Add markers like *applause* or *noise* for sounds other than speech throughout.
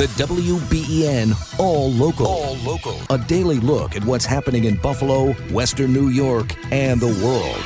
The WBEN All Local. All Local. A daily look at what's happening in Buffalo, Western New York, and the world.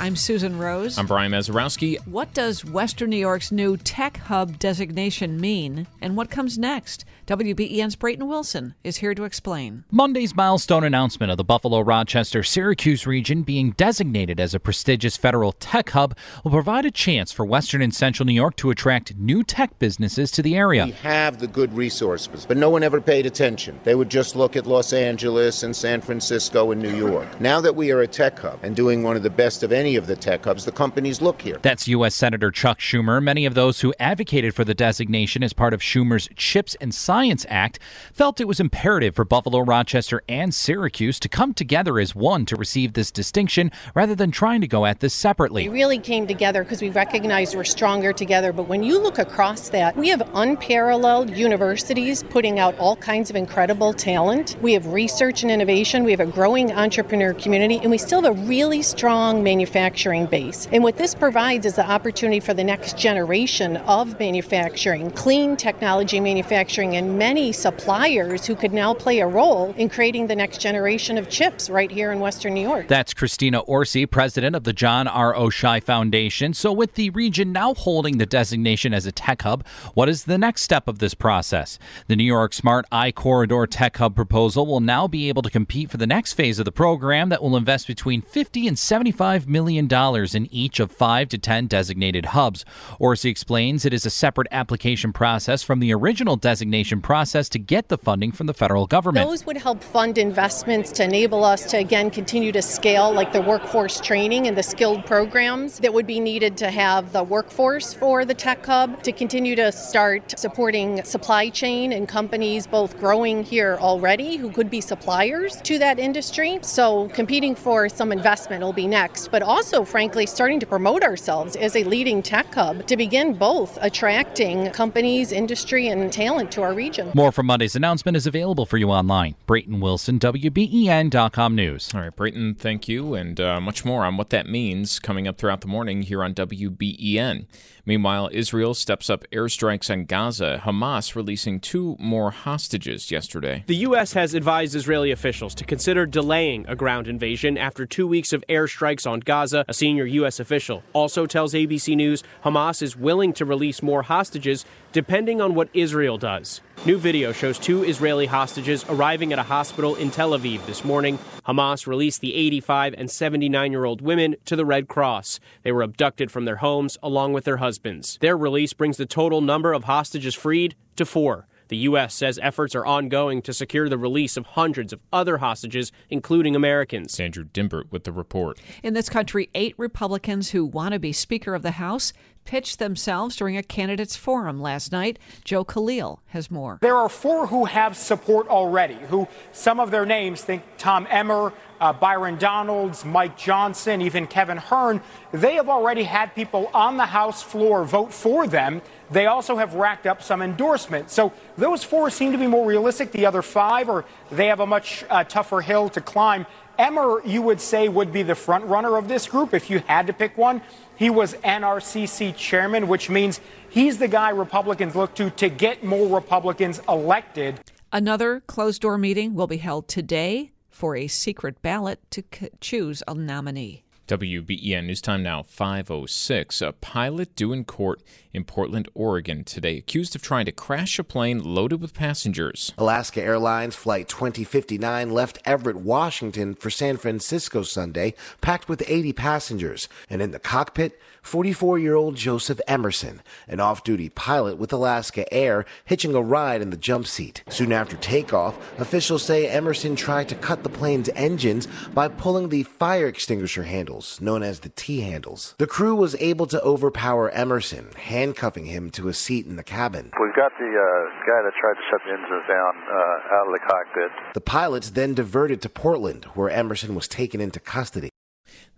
I'm Susan Rose. I'm Brian Mazurowski. What does Western New York's new tech hub designation mean, and what comes next? WBEN's Brayton Wilson is here to explain. Monday's milestone announcement of the Buffalo Rochester Syracuse region being designated as a prestigious federal tech hub will provide a chance for Western and Central New York to attract new tech businesses to the area. We have the good resources, but no one ever paid attention. They would just look at Los Angeles and San Francisco and New York. Now that we are a tech hub and doing one of the best of any of the tech hubs, the companies look here. That's U.S. Senator Chuck Schumer. Many of those who advocated for the designation as part of Schumer's Chips and Science Science Act felt it was imperative for Buffalo, Rochester, and Syracuse to come together as one to receive this distinction rather than trying to go at this separately. We really came together because we recognized we're stronger together. But when you look across that, we have unparalleled universities putting out all kinds of incredible talent. We have research and innovation. We have a growing entrepreneur community, and we still have a really strong manufacturing base. And what this provides is the opportunity for the next generation of manufacturing, clean technology manufacturing, and many suppliers who could now play a role in creating the next generation of chips right here in Western New York. That's Christina Orsi, president of the John R. Oishei Foundation. So, with the region now holding the designation as a tech hub, what is the next step of this process? The New York Smart I Corridor Tech Hub proposal will now be able to compete for the next phase of the program that will invest between 50 and 75 million dollars in each of 5 to 10 designated hubs. Orsi explains it is a separate application process from the original designation process to get the funding from the federal government. Those would help fund investments to enable us to again continue to scale like the workforce training and the skilled programs that would be needed to have the workforce for the tech hub to continue to start supporting supply chain and companies both growing here already who could be suppliers to that industry. So competing for some investment will be next, but also frankly starting to promote ourselves as a leading tech hub to begin both attracting companies, industry and talent to our region region. More from Monday's announcement is available for you online. Brayton Wilson, WBEN.com News. All right, Brayton, thank you, and uh, much more on what that means coming up throughout the morning here on WBEN. Meanwhile, Israel steps up airstrikes on Gaza, Hamas releasing two more hostages yesterday. The U.S. has advised Israeli officials to consider delaying a ground invasion after two weeks of airstrikes on Gaza. A senior U.S. official also tells ABC News Hamas is willing to release more hostages depending on what Israel does. New video shows two Israeli hostages arriving at a hospital in Tel Aviv this morning. Hamas released the 85 and 79 year old women to the Red Cross. They were abducted from their homes along with their husbands. Their release brings the total number of hostages freed to four. The U.S. says efforts are ongoing to secure the release of hundreds of other hostages, including Americans. Andrew Dymburt with the report. In this country, eight Republicans who want to be Speaker of the House pitched themselves during a candidates forum last night. Joe Khalil has more. There are four who have support already, who some of their names think Tom Emmer, uh, Byron Donalds, Mike Johnson, even Kevin Hern. They have already had people on the House floor vote for them. They also have racked up some endorsements. So those four seem to be more realistic. The other five, or they have a much uh, tougher hill to climb. Emmer, you would say, would be the front runner of this group if you had to pick one. He was NRCC chairman, which means he's the guy Republicans look to to get more Republicans elected. Another closed door meeting will be held today for a secret ballot to choose a nominee. WBEN News Time now 506. A pilot due in court in Portland, Oregon today, accused of trying to crash a plane loaded with passengers. Alaska Airlines Flight 2059 left Everett, Washington for San Francisco Sunday, packed with 80 passengers, and in the cockpit, 44 year old Joseph Emerson, an off duty pilot with Alaska Air, hitching a ride in the jump seat. Soon after takeoff, officials say Emerson tried to cut the plane's engines by pulling the fire extinguisher handles, known as the T handles. The crew was able to overpower Emerson, handcuffing him to a seat in the cabin. We've got the uh, guy that tried to shut the engines down uh, out of the cockpit. The pilots then diverted to Portland, where Emerson was taken into custody.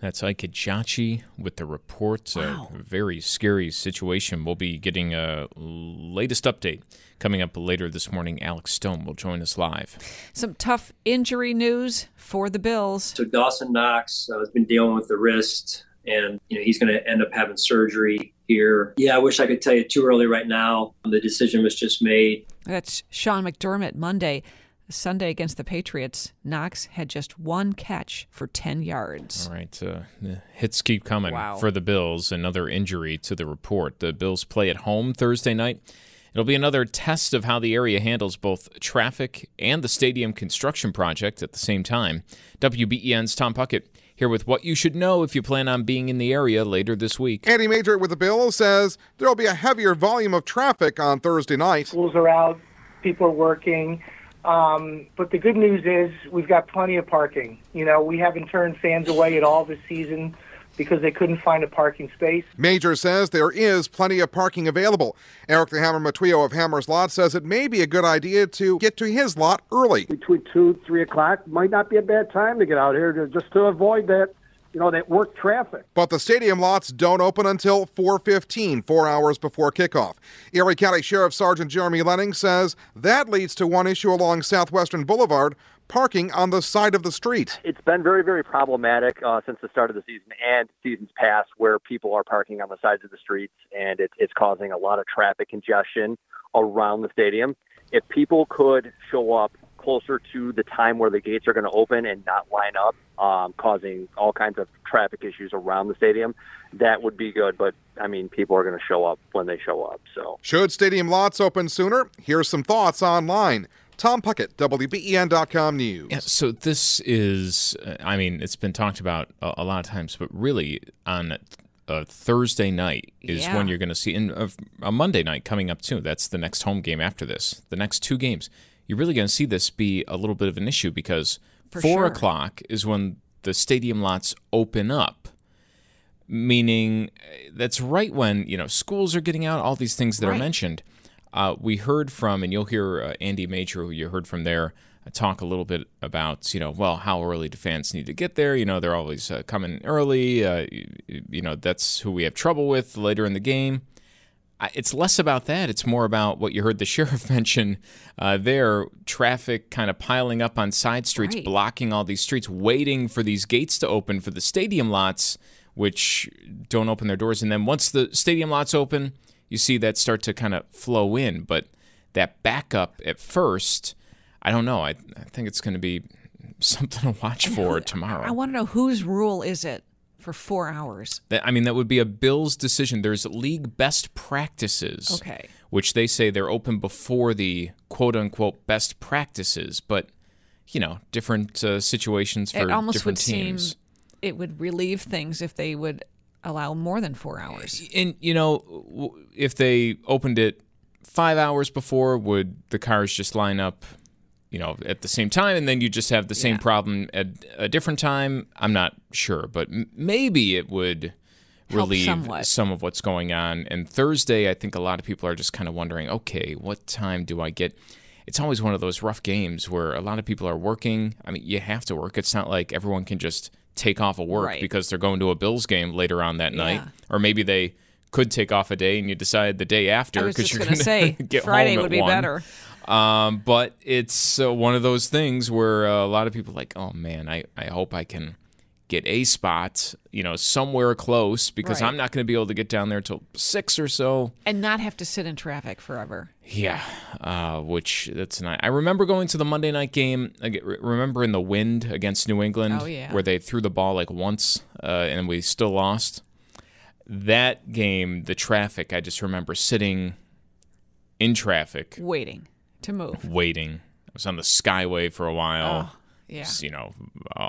That's Ike Ejiochi with the reports. Wow. A very scary situation. We'll be getting a latest update coming up later this morning. Alex Stone will join us live. Some tough injury news for the Bills. So Dawson Knox uh, has been dealing with the wrist, and you know he's going to end up having surgery here. Yeah, I wish I could tell you too early right now. The decision was just made. That's Sean McDermott Monday. Sunday against the Patriots, Knox had just one catch for 10 yards. All right. Uh, hits keep coming Wow. for the Bills. Another injury to the report. The Bills play at home Thursday night. It'll be another test of how the area handles both traffic and the stadium construction project at the same time. WBEN's Tom Puckett here with what you should know if you plan on being in the area later this week. Andy Major with the Bills says there'll be a heavier volume of traffic on Thursday night. Schools are out, people are working. Um, but the good news is we've got plenty of parking. You know, we haven't turned fans away at all this season because they couldn't find a parking space. Major says there is plenty of parking available. Eric the Hammer Matwio of Hammer's Lot says it may be a good idea to get to his lot early. between two, three o'clock might not be a bad time to get out here to, just to avoid that, you know, that work traffic. But the stadium lots don't open until 4:15, 4 hours before kickoff. Erie County Sheriff Sergeant Jeremy Lenning says that leads to one issue along Southwestern Boulevard, parking on the side of the street. It's been very, very problematic uh, since the start of the season and seasons past, where people are parking on the sides of the streets, and it's it's causing a lot of traffic congestion around the stadium. If people could show up closer to the time where the gates are going to open and not line up, um, causing all kinds of traffic issues around the stadium, that would be good. But I mean, people are going to show up when they show up. So Should stadium lots open sooner? Here's some thoughts online. Tom Puckett, WBEN.com News. Yeah, so this is, uh, I mean, it's been talked about a, a lot of times, but really on a Thursday night is Yeah. when you're going to see, and a, a Monday night coming up too. That's the next home game after this. The next two games, you're really going to see this be a little bit of an issue because For four sure. o'clock is when the stadium lots open up. Meaning, uh, that's right when you know schools are getting out. All these things that are mentioned. Uh, we heard from, and you'll hear uh, Andy Major, who you heard from there, uh, talk a little bit about, you know, well, how early do fans need to get there? You know, they're always uh, coming early. Uh, you, you know, that's who we have trouble with later in the game. It's less about that. It's more about what you heard the *laughs* sheriff mention uh, there traffic kind of piling up on side streets, Right. blocking all these streets, waiting for these gates to open for the stadium lots, which don't open their doors. And then once the stadium lots open, you see that start to kind of flow in. But that backup at first, I don't know. I, I think it's going to be *laughs* something to watch for tomorrow. I want to know whose rule is it for four hours? That, I mean, that would be a Bills decision. There's league best practices, Okay. which they say they're open before the quote unquote best practices, but you know, different uh, situations for it almost different would teams. seem it would relieve things if they would allow more than four hours. And you know, if they opened it five hours before, would the cars just line up, you know, at the same time, and then you just have the same problem at a different time? I'm not sure, but m- maybe it would Help relieve somewhat. some of what's going on. And Thursday, I think a lot of people are just kind of wondering, okay, what time do I get? It's always one of those rough games where a lot of people are working. I mean, you have to work. It's not like everyone can just take off of work Right. because they're going to a Bills game later on that night, or maybe they could take off a day and you decide the day after because you're going to say *laughs* get Friday home would be one. better. Um, but it's uh, one of those things where uh, a lot of people are like, oh man, I, I hope I can get a spot, you know, somewhere close because Right. I'm not going to be able to get down there till six or so. And not have to sit in traffic forever. Yeah, uh, which that's not. I remember going to the Monday night game. I get- remember in the wind against New England, Oh, yeah. where they threw the ball like once uh, and we still lost. That game, the traffic. I just remember sitting in traffic, Waiting to move. waiting. I was on the Skyway for a while. Oh, yeah. Just, you know,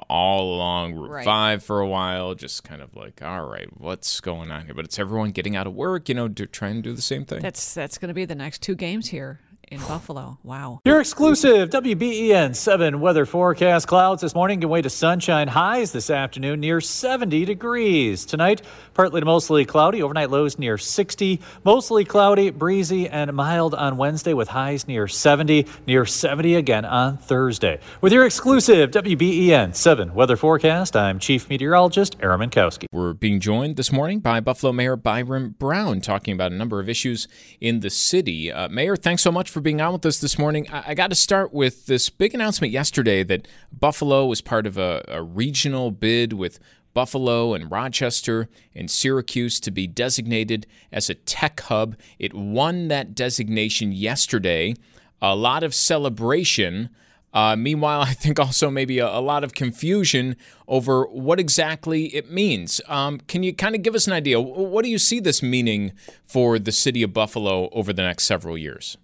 all along Route Right. 5 for a while, just kind of like, all right, what's going on here? But it's everyone getting out of work, you know, do, trying to do the same thing. That's that's going to be the next two games here in Buffalo. Wow. Your exclusive WBEN 7 weather forecast clouds this morning give way to sunshine highs this afternoon near 70 degrees. Tonight, partly to mostly cloudy, overnight lows near 60, mostly cloudy, breezy, and mild on Wednesday with highs near 70, near 70 again on Thursday. With your exclusive WBEN 7 weather forecast, I'm Chief Meteorologist Aaron Mentkowski. We're being joined this morning by Buffalo Mayor Byron Brown, talking about a number of issues in the city. Uh, Mayor, thanks so much for being on with us this morning. I, I got to start with this big announcement yesterday that Buffalo was part of a, a regional bid with Buffalo and Rochester and Syracuse to be designated as a tech hub. It won that designation yesterday. A lot of celebration. Uh, meanwhile, *laughs* I think also maybe a, a, lot of confusion over what exactly it means. Um, can you kind of give us an idea? What do you see this meaning for the city of Buffalo over the next several years?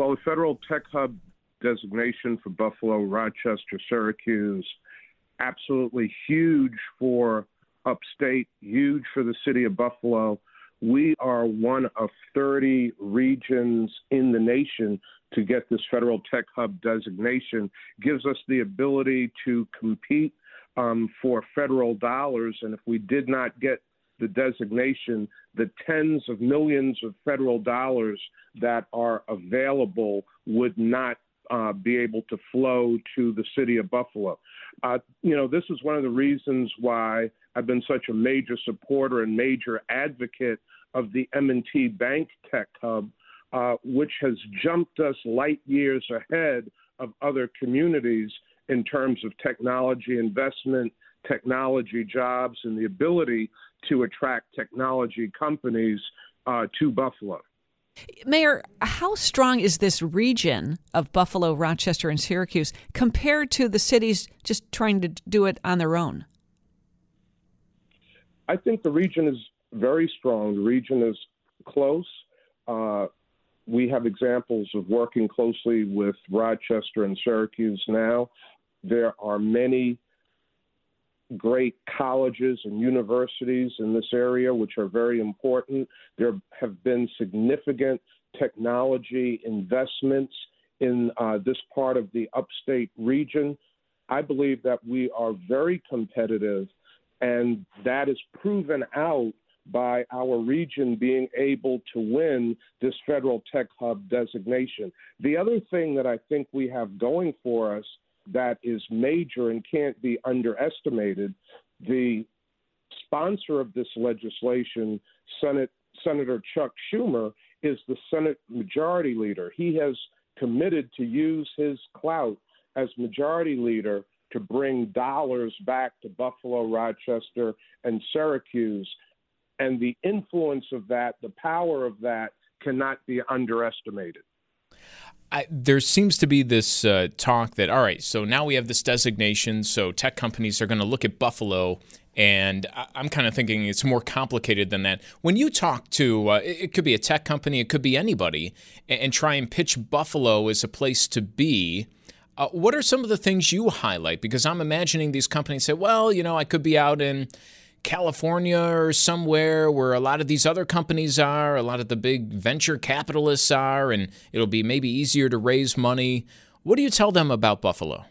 Well, the federal tech hub designation for Buffalo, Rochester, Syracuse, absolutely huge for upstate, huge for the city of Buffalo. We are one of 30 regions in the nation to get this federal tech hub designation. Gives us the ability to compete um, for federal dollars, and if we did not get the designation, the tens of millions of federal dollars that are available would not uh, be able to flow to the city of Buffalo. Uh, you know, this is one of the reasons why I've been such a major supporter and major advocate of the M&T Bank Tech Hub, uh, which has jumped us light years ahead of other communities in terms of technology investment, technology jobs, and the ability to attract technology companies uh, to Buffalo. Mayor, how strong is this region of Buffalo, Rochester, and Syracuse compared to the cities just trying to do it on their own? I think the region is very strong. The region is close. Uh, we have examples of working closely with Rochester and Syracuse now. There are many great colleges and universities in this area, which are very important. There have been significant technology investments in uh, this part of the upstate region. I believe that we are very competitive, and that is proven out by our region being able to win this federal tech hub designation. The other thing that I think we have going for us that is major and can't be underestimated. The sponsor of this legislation, Senate Senator Chuck Schumer, is the Senate Majority Leader. He has committed to use his clout as Majority Leader to bring dollars back to Buffalo, Rochester, and Syracuse. And the influence of that, the power of that, cannot be underestimated. I, there seems to be this uh, talk that all right, so now we have this designation, so tech companies are going to look at Buffalo, and I, am kind of thinking it's more complicated than that. When you talk to, uh, it, could be a tech company, it could be anybody, and, and try and pitch Buffalo as a place to be. Uh, what are some of the things you highlight? Because I'm imagining these companies say, well, you know, I could be out in California or somewhere where a lot of these other companies are, a lot of the big venture capitalists are, and it'll be maybe easier to raise money. What do you tell them about Buffalo?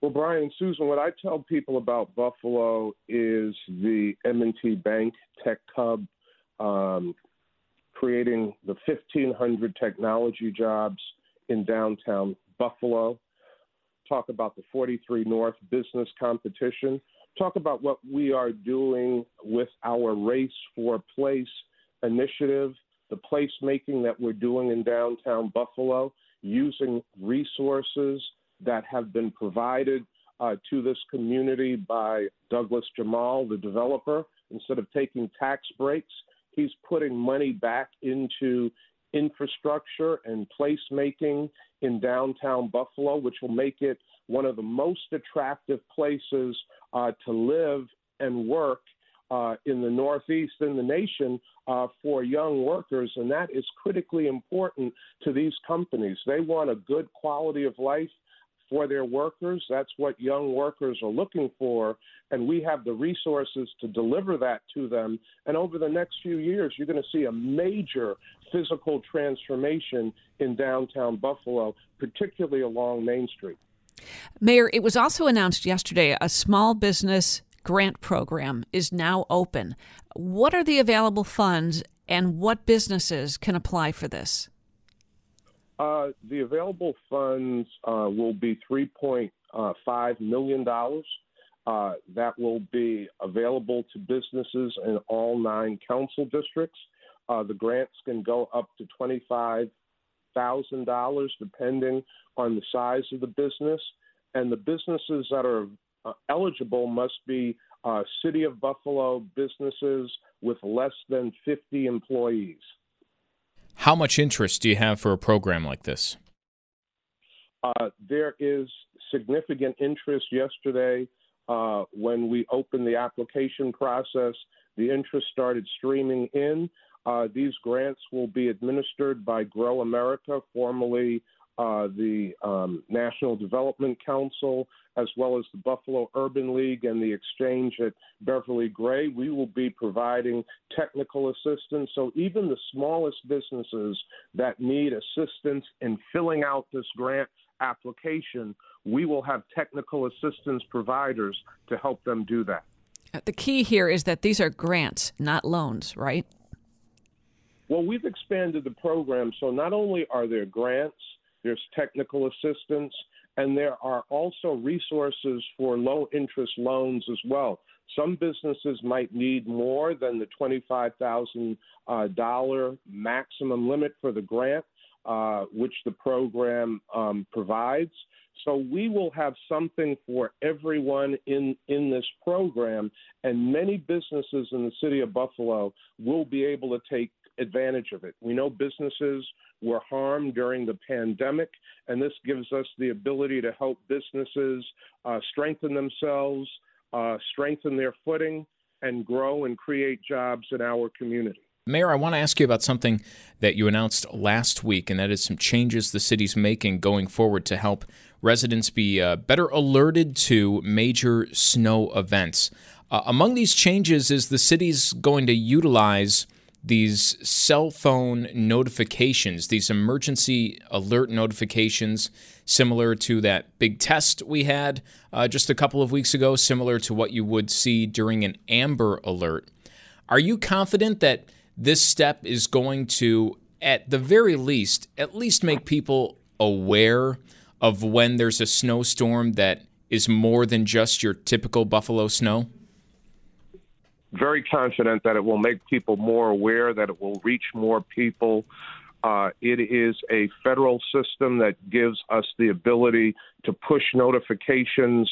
Well, Brian, Susan, what I tell people about Buffalo is the M&T Bank Tech Hub, um, creating the 1,500 technology jobs in downtown Buffalo. Talk about the 43 North business competition talk about what we are doing with our Race for Place initiative, the placemaking that we're doing in downtown Buffalo, using resources that have been provided uh, to this community by Douglas Jemal, the developer. Instead of taking tax breaks, he's putting money back into infrastructure and placemaking in downtown Buffalo, which will make it one of the most attractive places uh, to live and work uh, in the Northeast in the nation uh, for young workers, and that is critically important to these companies. They want a good quality of life for their workers. That's what young workers are looking for, and we have the resources to deliver that to them. And over the next few years, you're going to see a major physical transformation in downtown Buffalo, particularly along Main Street. Mayor, it was also announced yesterday a small business grant program is now open. What are the available funds and what businesses can apply for this? Uh, the available funds uh, will be $3.5 uh. Uh, that will be available to businesses in all nine council districts. Uh, the grants can go up to $25,000 depending on the size of the business. And the businesses that are uh, eligible must be City of Buffalo businesses with less than 50 employees. How much interest do you have for a program like this? Uh, there is significant interest yesterday uh, when we opened the application process. The interest started streaming in. Uh, these grants will be administered by Grow America, formerly uh, the um, National Development Council, as well as the Buffalo Urban League and the exchange at Beverly Gray. We will be providing technical assistance. So even the smallest businesses that need assistance in filling out this grant application, we will have technical assistance providers to help them do that. Uh, the key here is that these are grants, not loans, right? Well, we've expanded the program. So not only are there grants, there's technical assistance, and there are also resources for low interest loans as well. Some businesses might need more than the $25,000 uh, maximum limit for the grant, uh, which the program um, provides. So we will have something for everyone in, in this program, and many businesses in the city of Buffalo will be able to take advantage of it. We know businesses were harmed during the pandemic, and this gives us the ability to help businesses uh, strengthen themselves, uh, strengthen their footing, and grow and create jobs in our community. Mayor, I want to ask you about something that you announced last week, and that is some changes the city's making going forward to help residents be uh, better alerted to major snow events. Uh, among these changes is the city's going to utilize these cell phone notifications, these emergency alert notifications, similar to that big test we had uh, just a couple of weeks ago, similar to what you would see during an Amber Alert. Are you confident that this step is going to, at the very least, at least make people aware of when there's a snowstorm that is more than just your typical Buffalo snow? Very confident that it will make people more aware, that it will reach more people. Uh, it is a federal system that gives us the ability to push notifications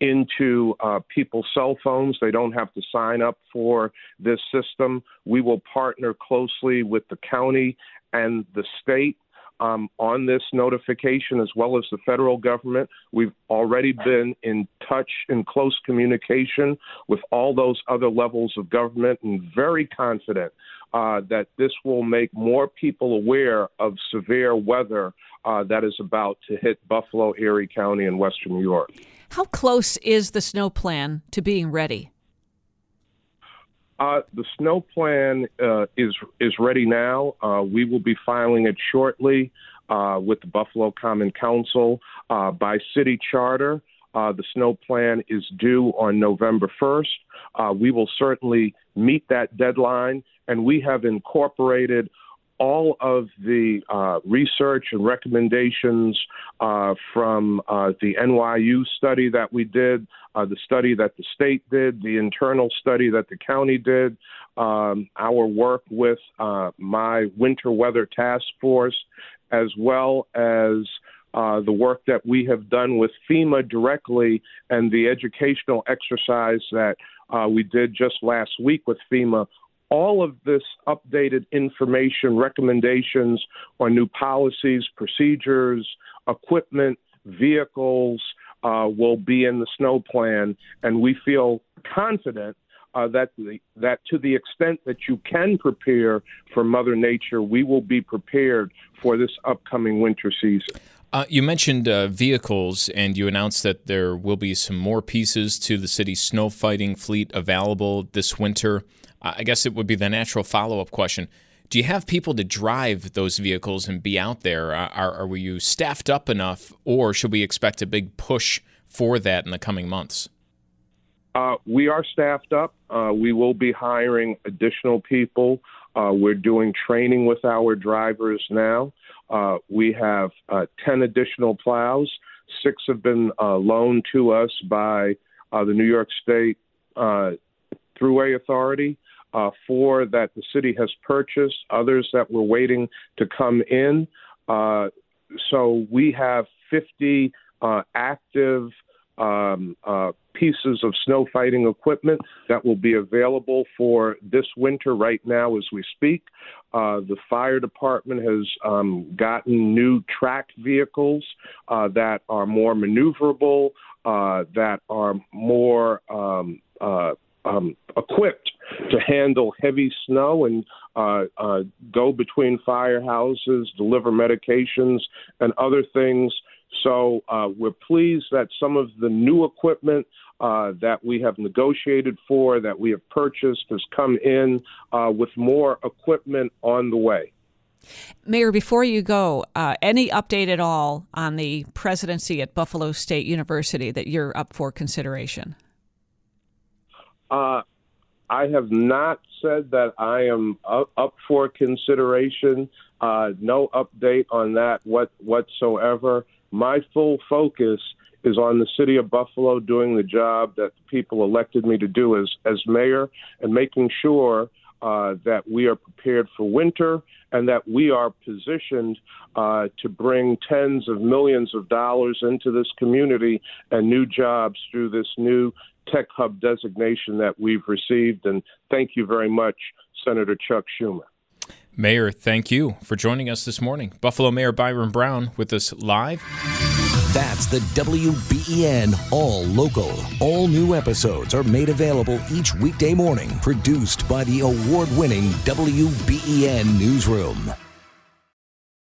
into uh, people's cell phones. They don't have to sign up for this system. We will partner closely with the county and the state um, on this notification as well as the federal government. We've already been in touch in close communication with all those other levels of government and very confident uh, that this will make more people aware of severe weather uh, that is about to hit Buffalo, Erie County, and Western New York. How close is the snow plan to being ready? Uh, the snow plan uh, is is ready now. Uh, we will be filing it shortly uh, with the Buffalo Common Council uh, by city charter. The snow plan is due on November 1st. we will certainly meet that deadline, and we have incorporated all of the uh, research and recommendations uh, from uh, the NYU study that we did, uh, the study that the state did, the internal study that the county did, um, our work with uh, my winter weather task force, as well as uh, the work that we have done with FEMA directly and the educational exercise that we did just last week with FEMA all of this updated information, recommendations on new policies, procedures, equipment, vehicles uh, will be in the snow plan, and we feel confident uh, that the, that to the extent that you can prepare for Mother Nature, we will be prepared for this upcoming winter season. Uh, you mentioned uh, vehicles, and you announced that there will be some more pieces to the city's snow fighting fleet available this winter. I guess it would be the natural follow up question. Do you have people to drive those vehicles and be out there? Are, are you staffed up enough, or should we expect a big push for that in the coming months? Uh, we are staffed up. Uh, we will be hiring additional people. Uh, we're doing training with our drivers now. Uh, we have uh, 10 additional plows. Six have been loaned to us by the New York State Thruway Authority four that the city has purchased, others that we're waiting to come in. So we have 50 uh, active um, uh, pieces of snow fighting equipment that will be available for this winter right now as we speak. Uh, the fire department has um, gotten new track vehicles uh, that are more maneuverable, uh, that are more um, uh, um, equipped to handle heavy snow and uh, uh, go between firehouses, deliver medications, and other things. So uh, we're pleased that some of the new equipment uh, that we have negotiated for, that we have purchased, has come in uh, with more equipment on the way. Mayor, before you go, uh, any update at all on the presidency at Buffalo State University that you're up for consideration? Uh, I have not said that I am up, up for consideration. Uh, no update on that what, whatsoever. My full focus is on the city of Buffalo doing the job that the people elected me to do as, as mayor and making sure uh, that we are prepared for winter and that we are positioned uh, to bring tens of millions of dollars into this community and new jobs through this new tech hub designation that we've received. And thank you very much, Senator Chuck Schumer. Mayor, thank you for joining us this morning. Buffalo Mayor Byron Brown with us live. That's the WBEN All Local. All new episodes are made available each weekday morning, produced by the award winning WBEN Newsroom.